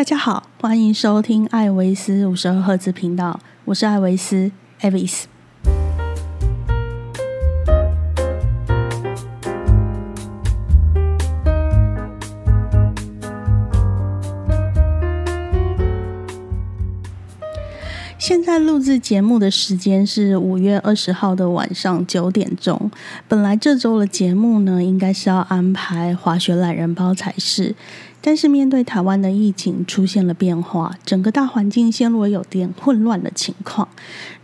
大家好，欢迎收听艾维斯五十二赫兹频道，我是艾维斯 （Avis）。现在录制节目的时间是五月二十号的晚上九点钟。本来这周的节目呢，应该是要安排滑雪懒人包才是。但是面对台湾的疫情出现了变化，整个大环境陷入了有点混乱的情况。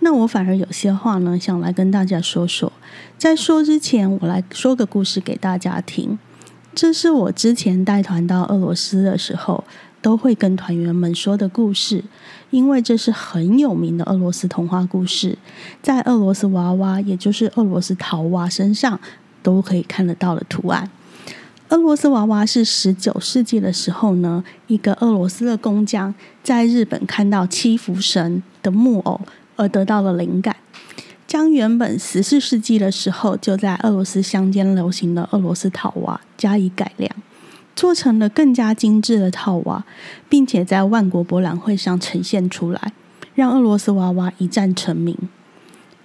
那我反而有些话呢，想来跟大家说说。在说之前，我来说个故事给大家听。这是我之前带团到俄罗斯的时候，都会跟团员们说的故事，因为这是很有名的俄罗斯童话故事，在俄罗斯娃娃，也就是俄罗斯陶娃身上都可以看得到的图案。俄罗斯娃娃是十九世纪的时候呢，一个俄罗斯的工匠在日本看到七福神的木偶而得到了灵感，将原本十四世纪的时候就在俄罗斯乡间流行的俄罗斯套娃加以改良，做成了更加精致的套娃，并且在万国博览会上呈现出来，让俄罗斯娃娃一战成名。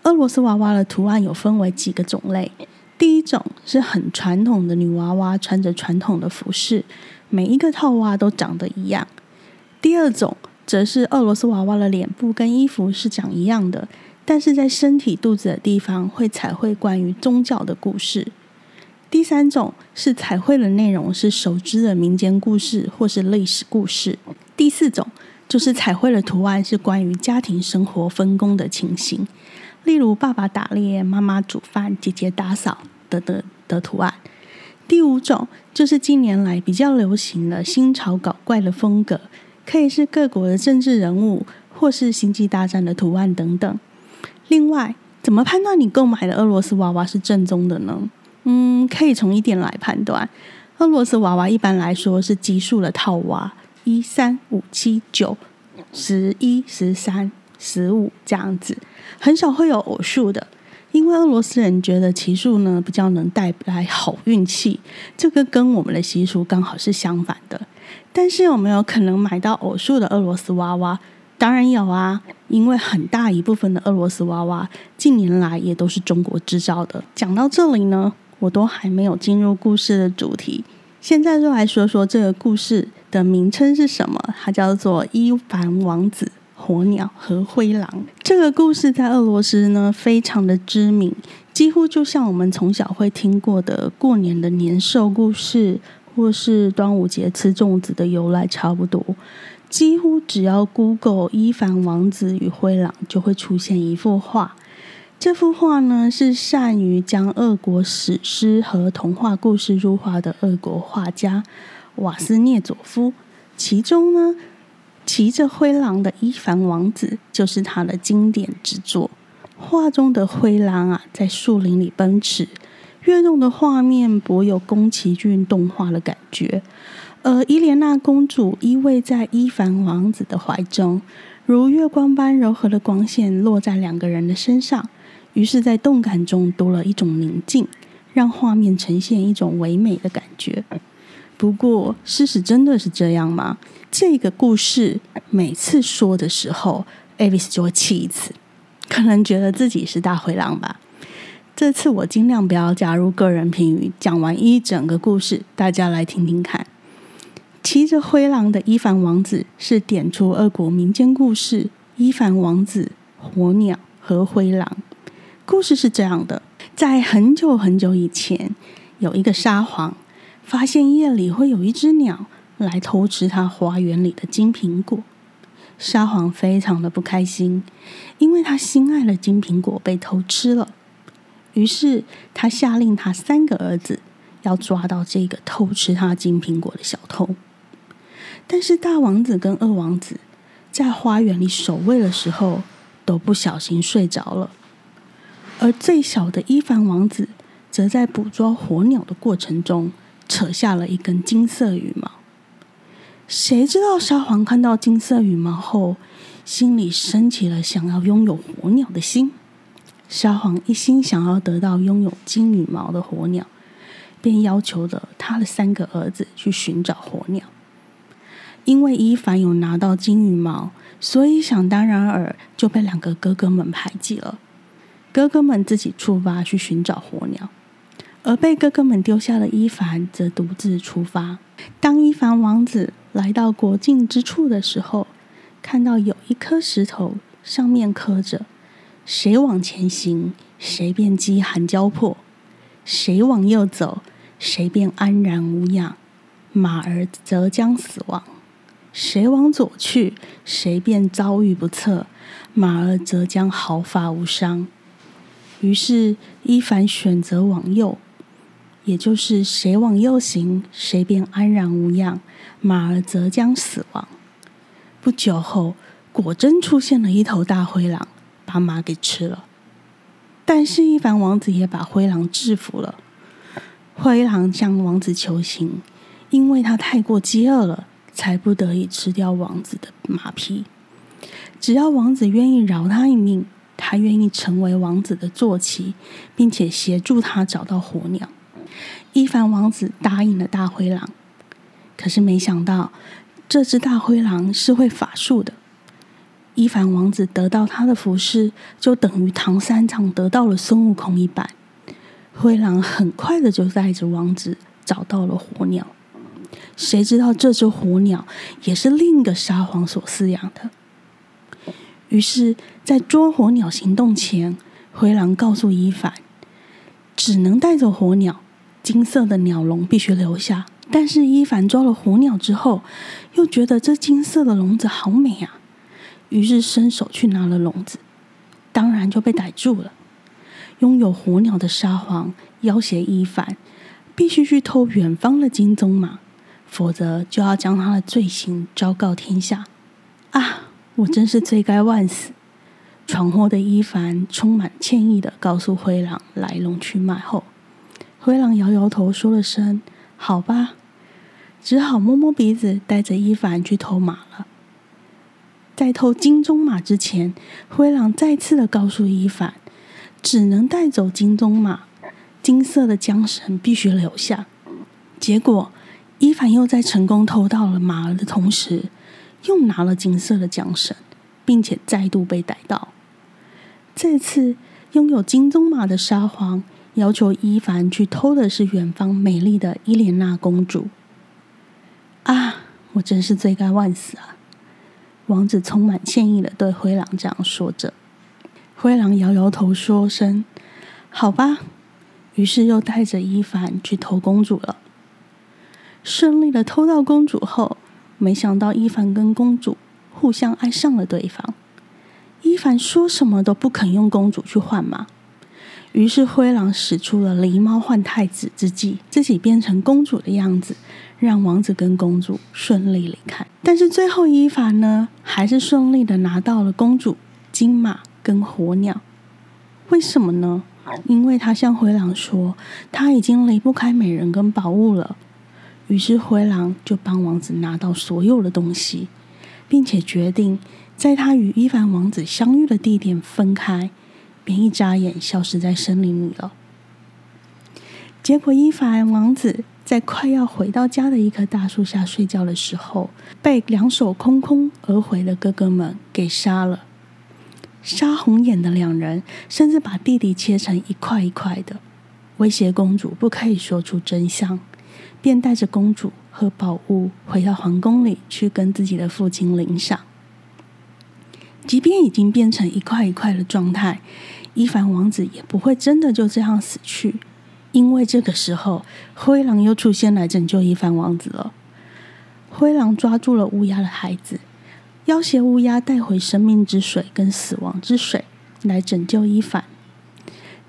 俄罗斯娃娃的图案有分为几个种类。第一种是很传统的女娃娃，穿着传统的服饰，每一个套娃都长得一样。第二种则是俄罗斯娃娃的脸部跟衣服是长一样的，但是在身体肚子的地方会彩绘关于宗教的故事。第三种是彩绘的内容是熟知的民间故事或是历史故事。第四种就是彩绘的图案是关于家庭生活分工的情形。例如，爸爸打猎，妈妈煮饭，姐姐打扫的的的图案。第五种就是近年来比较流行的新潮搞怪的风格，可以是各国的政治人物，或是星际大战的图案等等。另外，怎么判断你购买的俄罗斯娃娃是正宗的呢？嗯，可以从一点来判断。俄罗斯娃娃一般来说是奇数的套娃，一、三、五、七、九、十一、十三。十五这样子，很少会有偶数的，因为俄罗斯人觉得奇数呢比较能带来好运气，这个跟我们的习俗刚好是相反的。但是有没有可能买到偶数的俄罗斯娃娃？当然有啊，因为很大一部分的俄罗斯娃娃近年来也都是中国制造的。讲到这里呢，我都还没有进入故事的主题，现在就来说说这个故事的名称是什么？它叫做伊凡王子。火鸟和灰狼这个故事在俄罗斯呢非常的知名，几乎就像我们从小会听过的过年的年兽故事，或是端午节吃粽子的由来差不多。几乎只要 Google 伊凡王子与灰狼，就会出现一幅画。这幅画呢是善于将俄国史诗和童话故事入画的俄国画家瓦斯涅佐夫，其中呢。骑着灰狼的伊凡王子就是他的经典之作。画中的灰狼啊，在树林里奔驰，跃动的画面颇有宫崎骏动画的感觉。而伊莲娜公主依偎在伊凡王子的怀中，如月光般柔和的光线落在两个人的身上，于是，在动感中多了一种宁静，让画面呈现一种唯美的感觉。不过，事实真的是这样吗？这个故事每次说的时候，Avis 就会气一次，可能觉得自己是大灰狼吧。这次我尽量不要加入个人评语，讲完一整个故事，大家来听听看。骑着灰狼的伊凡王子是点出俄国民间故事《伊凡王子、火鸟和灰狼》。故事是这样的：在很久很久以前，有一个沙皇。发现夜里会有一只鸟来偷吃他花园里的金苹果，沙皇非常的不开心，因为他心爱的金苹果被偷吃了。于是他下令他三个儿子要抓到这个偷吃他金苹果的小偷。但是大王子跟二王子在花园里守卫的时候都不小心睡着了，而最小的伊凡王子则在捕捉火鸟的过程中。扯下了一根金色羽毛，谁知道沙皇看到金色羽毛后，心里升起了想要拥有火鸟的心。沙皇一心想要得到拥有金羽毛的火鸟，便要求了他的三个儿子去寻找火鸟。因为伊凡有拿到金羽毛，所以想当然尔就被两个哥哥们排挤了。哥哥们自己出发去寻找火鸟，而被哥哥们丢下的伊凡则独自出发。当伊凡王子来到国境之处的时候，看到有一颗石头，上面刻着：“谁往前行，谁便饥寒交迫；谁往右走，谁便安然无恙。马儿则将死亡。谁往左去，谁便遭遇不测；马儿则将毫发无伤。”于是伊凡选择往右，也就是谁往右行，谁便安然无恙；马儿则将死亡。不久后，果真出现了一头大灰狼，把马给吃了。但是一凡王子也把灰狼制服了。灰狼向王子求情，因为他太过饥饿了，才不得已吃掉王子的马匹。只要王子愿意饶他一命。他愿意成为王子的坐骑，并且协助他找到火鸟。伊凡王子答应了大灰狼，可是没想到这只大灰狼是会法术的。伊凡王子得到他的服饰，就等于唐三藏得到了孙悟空一般。灰狼很快的就带着王子找到了火鸟，谁知道这只火鸟也是另一个沙皇所饲养的。于是，在捉火鸟行动前，灰狼告诉伊凡，只能带走火鸟，金色的鸟笼必须留下。但是伊凡抓了火鸟之后，又觉得这金色的笼子好美啊，于是伸手去拿了笼子，当然就被逮住了。拥有火鸟的沙皇要挟伊凡，必须去偷远方的金鬃马，否则就要将他的罪行昭告天下。啊！我真是罪该万死！闯祸的伊凡充满歉意的告诉灰狼来龙去脉后，灰狼摇摇头，说了声“好吧”，只好摸摸鼻子，带着伊凡去偷马了。在偷金鬃马之前，灰狼再次的告诉伊凡，只能带走金鬃马，金色的缰绳必须留下。结果，伊凡又在成功偷到了马儿的同时。又拿了金色的缰绳，并且再度被逮到。这次拥有金鬃马的沙皇要求伊凡去偷的是远方美丽的伊莲娜公主。啊，我真是罪该万死啊！王子充满歉意的对灰狼这样说着。灰狼摇摇头，说声：“好吧。”于是又带着伊凡去偷公主了。顺利的偷到公主后。没想到伊凡跟公主互相爱上了对方，伊凡说什么都不肯用公主去换嘛，于是灰狼使出了狸猫换太子之计，自己变成公主的样子，让王子跟公主顺利离开。但是最后伊凡呢，还是顺利的拿到了公主、金马跟火鸟。为什么呢？因为他向灰狼说，他已经离不开美人跟宝物了。于是灰狼就帮王子拿到所有的东西，并且决定在他与伊凡王子相遇的地点分开，便一眨眼消失在森林里了。结果伊凡王子在快要回到家的一棵大树下睡觉的时候，被两手空空而回的哥哥们给杀了。杀红眼的两人甚至把弟弟切成一块一块的，威胁公主不可以说出真相。便带着公主和宝物回到皇宫里，去跟自己的父亲领赏。即便已经变成一块一块的状态，伊凡王子也不会真的就这样死去，因为这个时候灰狼又出现来拯救伊凡王子了。灰狼抓住了乌鸦的孩子，要挟乌鸦带回生命之水跟死亡之水来拯救伊凡。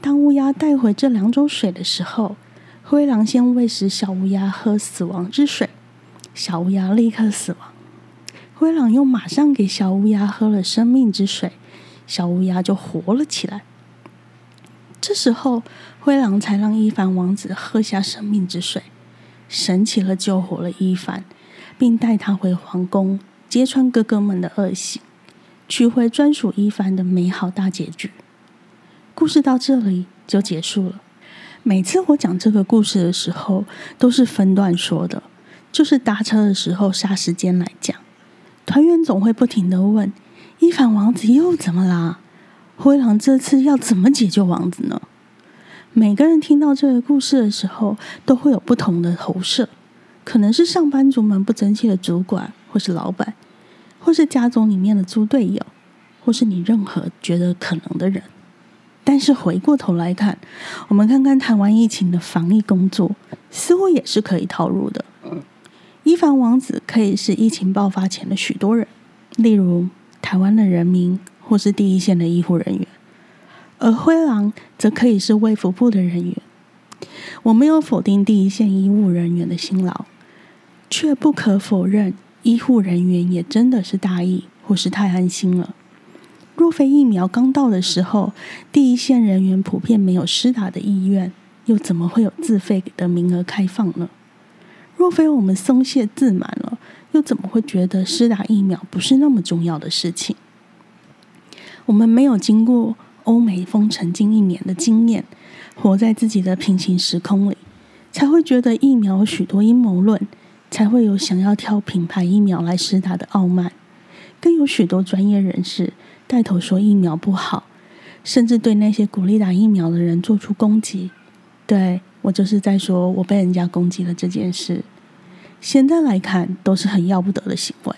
当乌鸦带回这两种水的时候，灰狼先喂食小乌鸦喝死亡之水，小乌鸦立刻死亡。灰狼又马上给小乌鸦喝了生命之水，小乌鸦就活了起来。这时候，灰狼才让伊凡王子喝下生命之水，神奇了救活了伊凡，并带他回皇宫，揭穿哥哥们的恶行，取回专属伊凡的美好大结局。故事到这里就结束了。每次我讲这个故事的时候，都是分段说的。就是搭车的时候杀时间来讲，团员总会不停的问：伊凡王子又怎么啦？灰狼这次要怎么解救王子呢？每个人听到这个故事的时候，都会有不同的投射，可能是上班族们不争气的主管，或是老板，或是家中里面的猪队友，或是你任何觉得可能的人。但是回过头来看，我们看看台湾疫情的防疫工作，似乎也是可以套入的。伊凡王子可以是疫情爆发前的许多人，例如台湾的人民，或是第一线的医护人员；而灰狼则可以是卫福部的人员。我没有否定第一线医务人员的辛劳，却不可否认医护人员也真的是大意，或是太安心了。若非疫苗刚到的时候，第一线人员普遍没有施打的意愿，又怎么会有自费的名额开放呢？若非我们松懈自满了，又怎么会觉得施打疫苗不是那么重要的事情？我们没有经过欧美封城近一年的经验，活在自己的平行时空里，才会觉得疫苗有许多阴谋论，才会有想要挑品牌疫苗来施打的傲慢，更有许多专业人士带头说疫苗不好，甚至对那些鼓励打疫苗的人做出攻击。对我就是在说我被人家攻击了这件事。现在来看，都是很要不得的行为。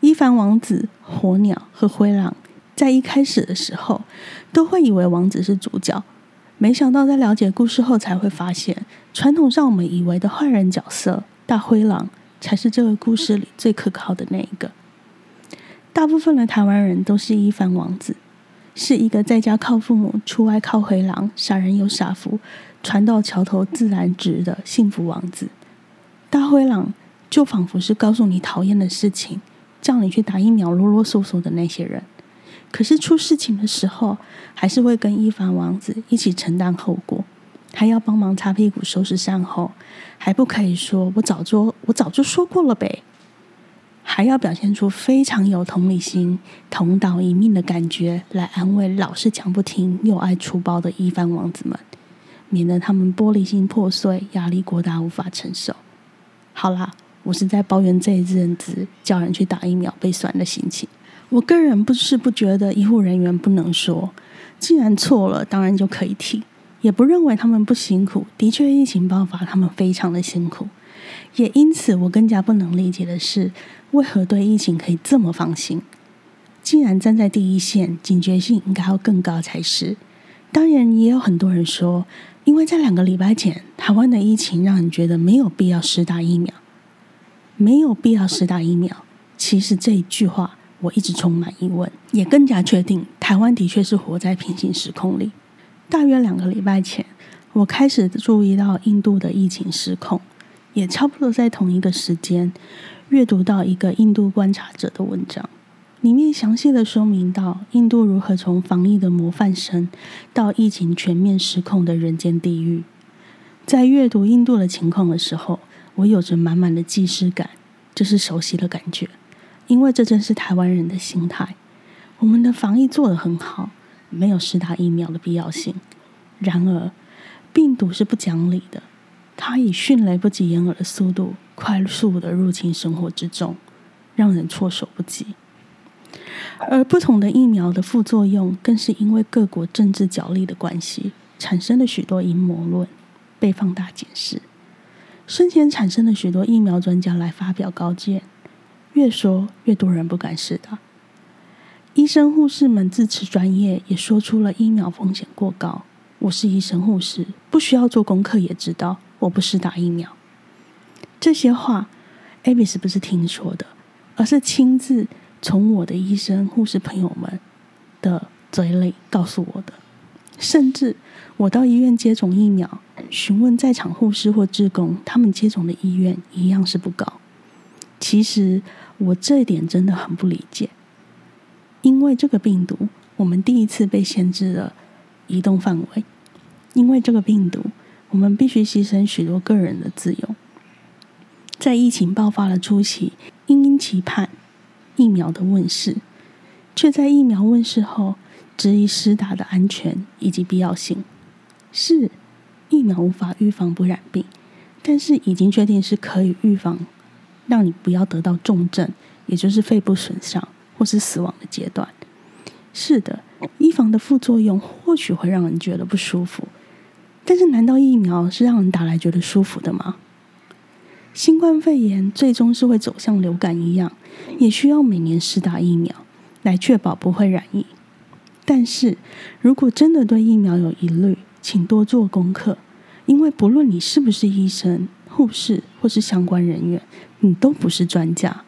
伊凡王子、火鸟和灰狼，在一开始的时候，都会以为王子是主角，没想到在了解故事后，才会发现，传统上我们以为的坏人角色大灰狼，才是这个故事里最可靠的那一个。大部分的台湾人都是伊凡王子，是一个在家靠父母、出外靠灰狼、傻人有傻福、船到桥头自然直的幸福王子。大灰狼就仿佛是告诉你讨厌的事情，叫你去打疫苗，啰啰嗦嗦的那些人。可是出事情的时候，还是会跟伊凡王子一起承担后果，还要帮忙擦屁股、收拾善后，还不可以说“我早就我早就说过了呗”，还要表现出非常有同理心、同道一命的感觉，来安慰老是讲不听又爱出包的伊凡王子们，免得他们玻璃心破碎、压力过大无法承受。好啦，我是在抱怨这一阵子叫人去打疫苗被酸的心情。我个人不是不觉得医护人员不能说，既然错了，当然就可以提，也不认为他们不辛苦。的确，疫情爆发，他们非常的辛苦。也因此，我更加不能理解的是，为何对疫情可以这么放心？既然站在第一线，警觉性应该要更高才是。当然，也有很多人说。因为在两个礼拜前，台湾的疫情让人觉得没有必要施打疫苗，没有必要施打疫苗。其实这一句话，我一直充满疑问，也更加确定台湾的确是活在平行时空里。大约两个礼拜前，我开始注意到印度的疫情失控，也差不多在同一个时间，阅读到一个印度观察者的文章。里面详细的说明到印度如何从防疫的模范生到疫情全面失控的人间地狱。在阅读印度的情况的时候，我有着满满的既视感，这是熟悉的感觉，因为这正是台湾人的心态。我们的防疫做得很好，没有施打疫苗的必要性。然而，病毒是不讲理的，它以迅雷不及掩耳的速度，快速的入侵生活之中，让人措手不及。而不同的疫苗的副作用，更是因为各国政治角力的关系，产生了许多阴谋论，被放大解释。生前产生了许多疫苗专家来发表高见，越说越多人不敢试打。医生护士们自持专业，也说出了疫苗风险过高。我是医生护士，不需要做功课也知道，我不是打疫苗。这些话，Abby 是不是听说的，而是亲自。从我的医生、护士朋友们的嘴里告诉我的，甚至我到医院接种疫苗，询问在场护士或职工，他们接种的意愿一样是不高。其实我这一点真的很不理解，因为这个病毒，我们第一次被限制了移动范围；因为这个病毒，我们必须牺牲许多个人的自由。在疫情爆发的初期，殷殷期盼。疫苗的问世，却在疫苗问世后质疑施打的安全以及必要性。是疫苗无法预防不染病，但是已经确定是可以预防，让你不要得到重症，也就是肺部损伤或是死亡的阶段。是的，预防的副作用或许会让人觉得不舒服，但是难道疫苗是让人打来觉得舒服的吗？新冠肺炎最终是会走向流感一样，也需要每年施打疫苗来确保不会染疫。但是如果真的对疫苗有疑虑，请多做功课，因为不论你是不是医生、护士或是相关人员，你都不是专家。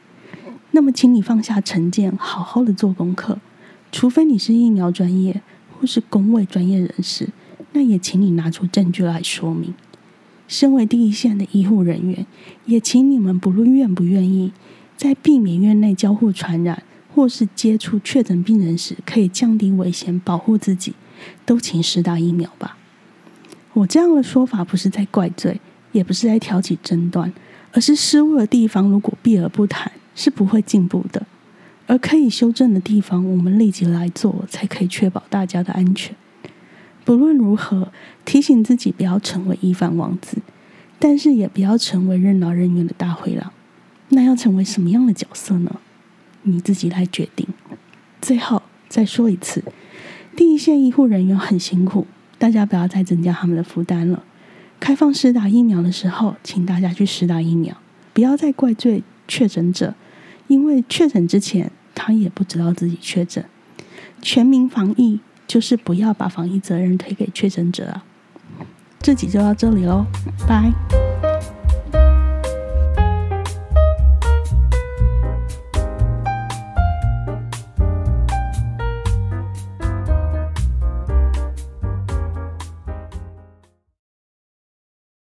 那么，请你放下成见，好好的做功课。除非你是疫苗专业或是工位专业人士，那也请你拿出证据来说明。身为第一线的医护人员，也请你们不论愿不愿意，在避免院内交互传染或是接触确诊病人时，可以降低危险、保护自己，都请施打疫苗吧。我这样的说法不是在怪罪，也不是在挑起争端，而是失误的地方如果避而不谈，是不会进步的。而可以修正的地方，我们立即来做，才可以确保大家的安全。不论如何，提醒自己不要成为一番王子，但是也不要成为任劳任怨的大灰狼。那要成为什么样的角色呢？你自己来决定。最后再说一次，第一线医护人员很辛苦，大家不要再增加他们的负担了。开放施打疫苗的时候，请大家去施打疫苗，不要再怪罪确诊者，因为确诊之前。他也不知道自己确诊，全民防疫就是不要把防疫责任推给确诊者啊！这集就到这里喽，拜。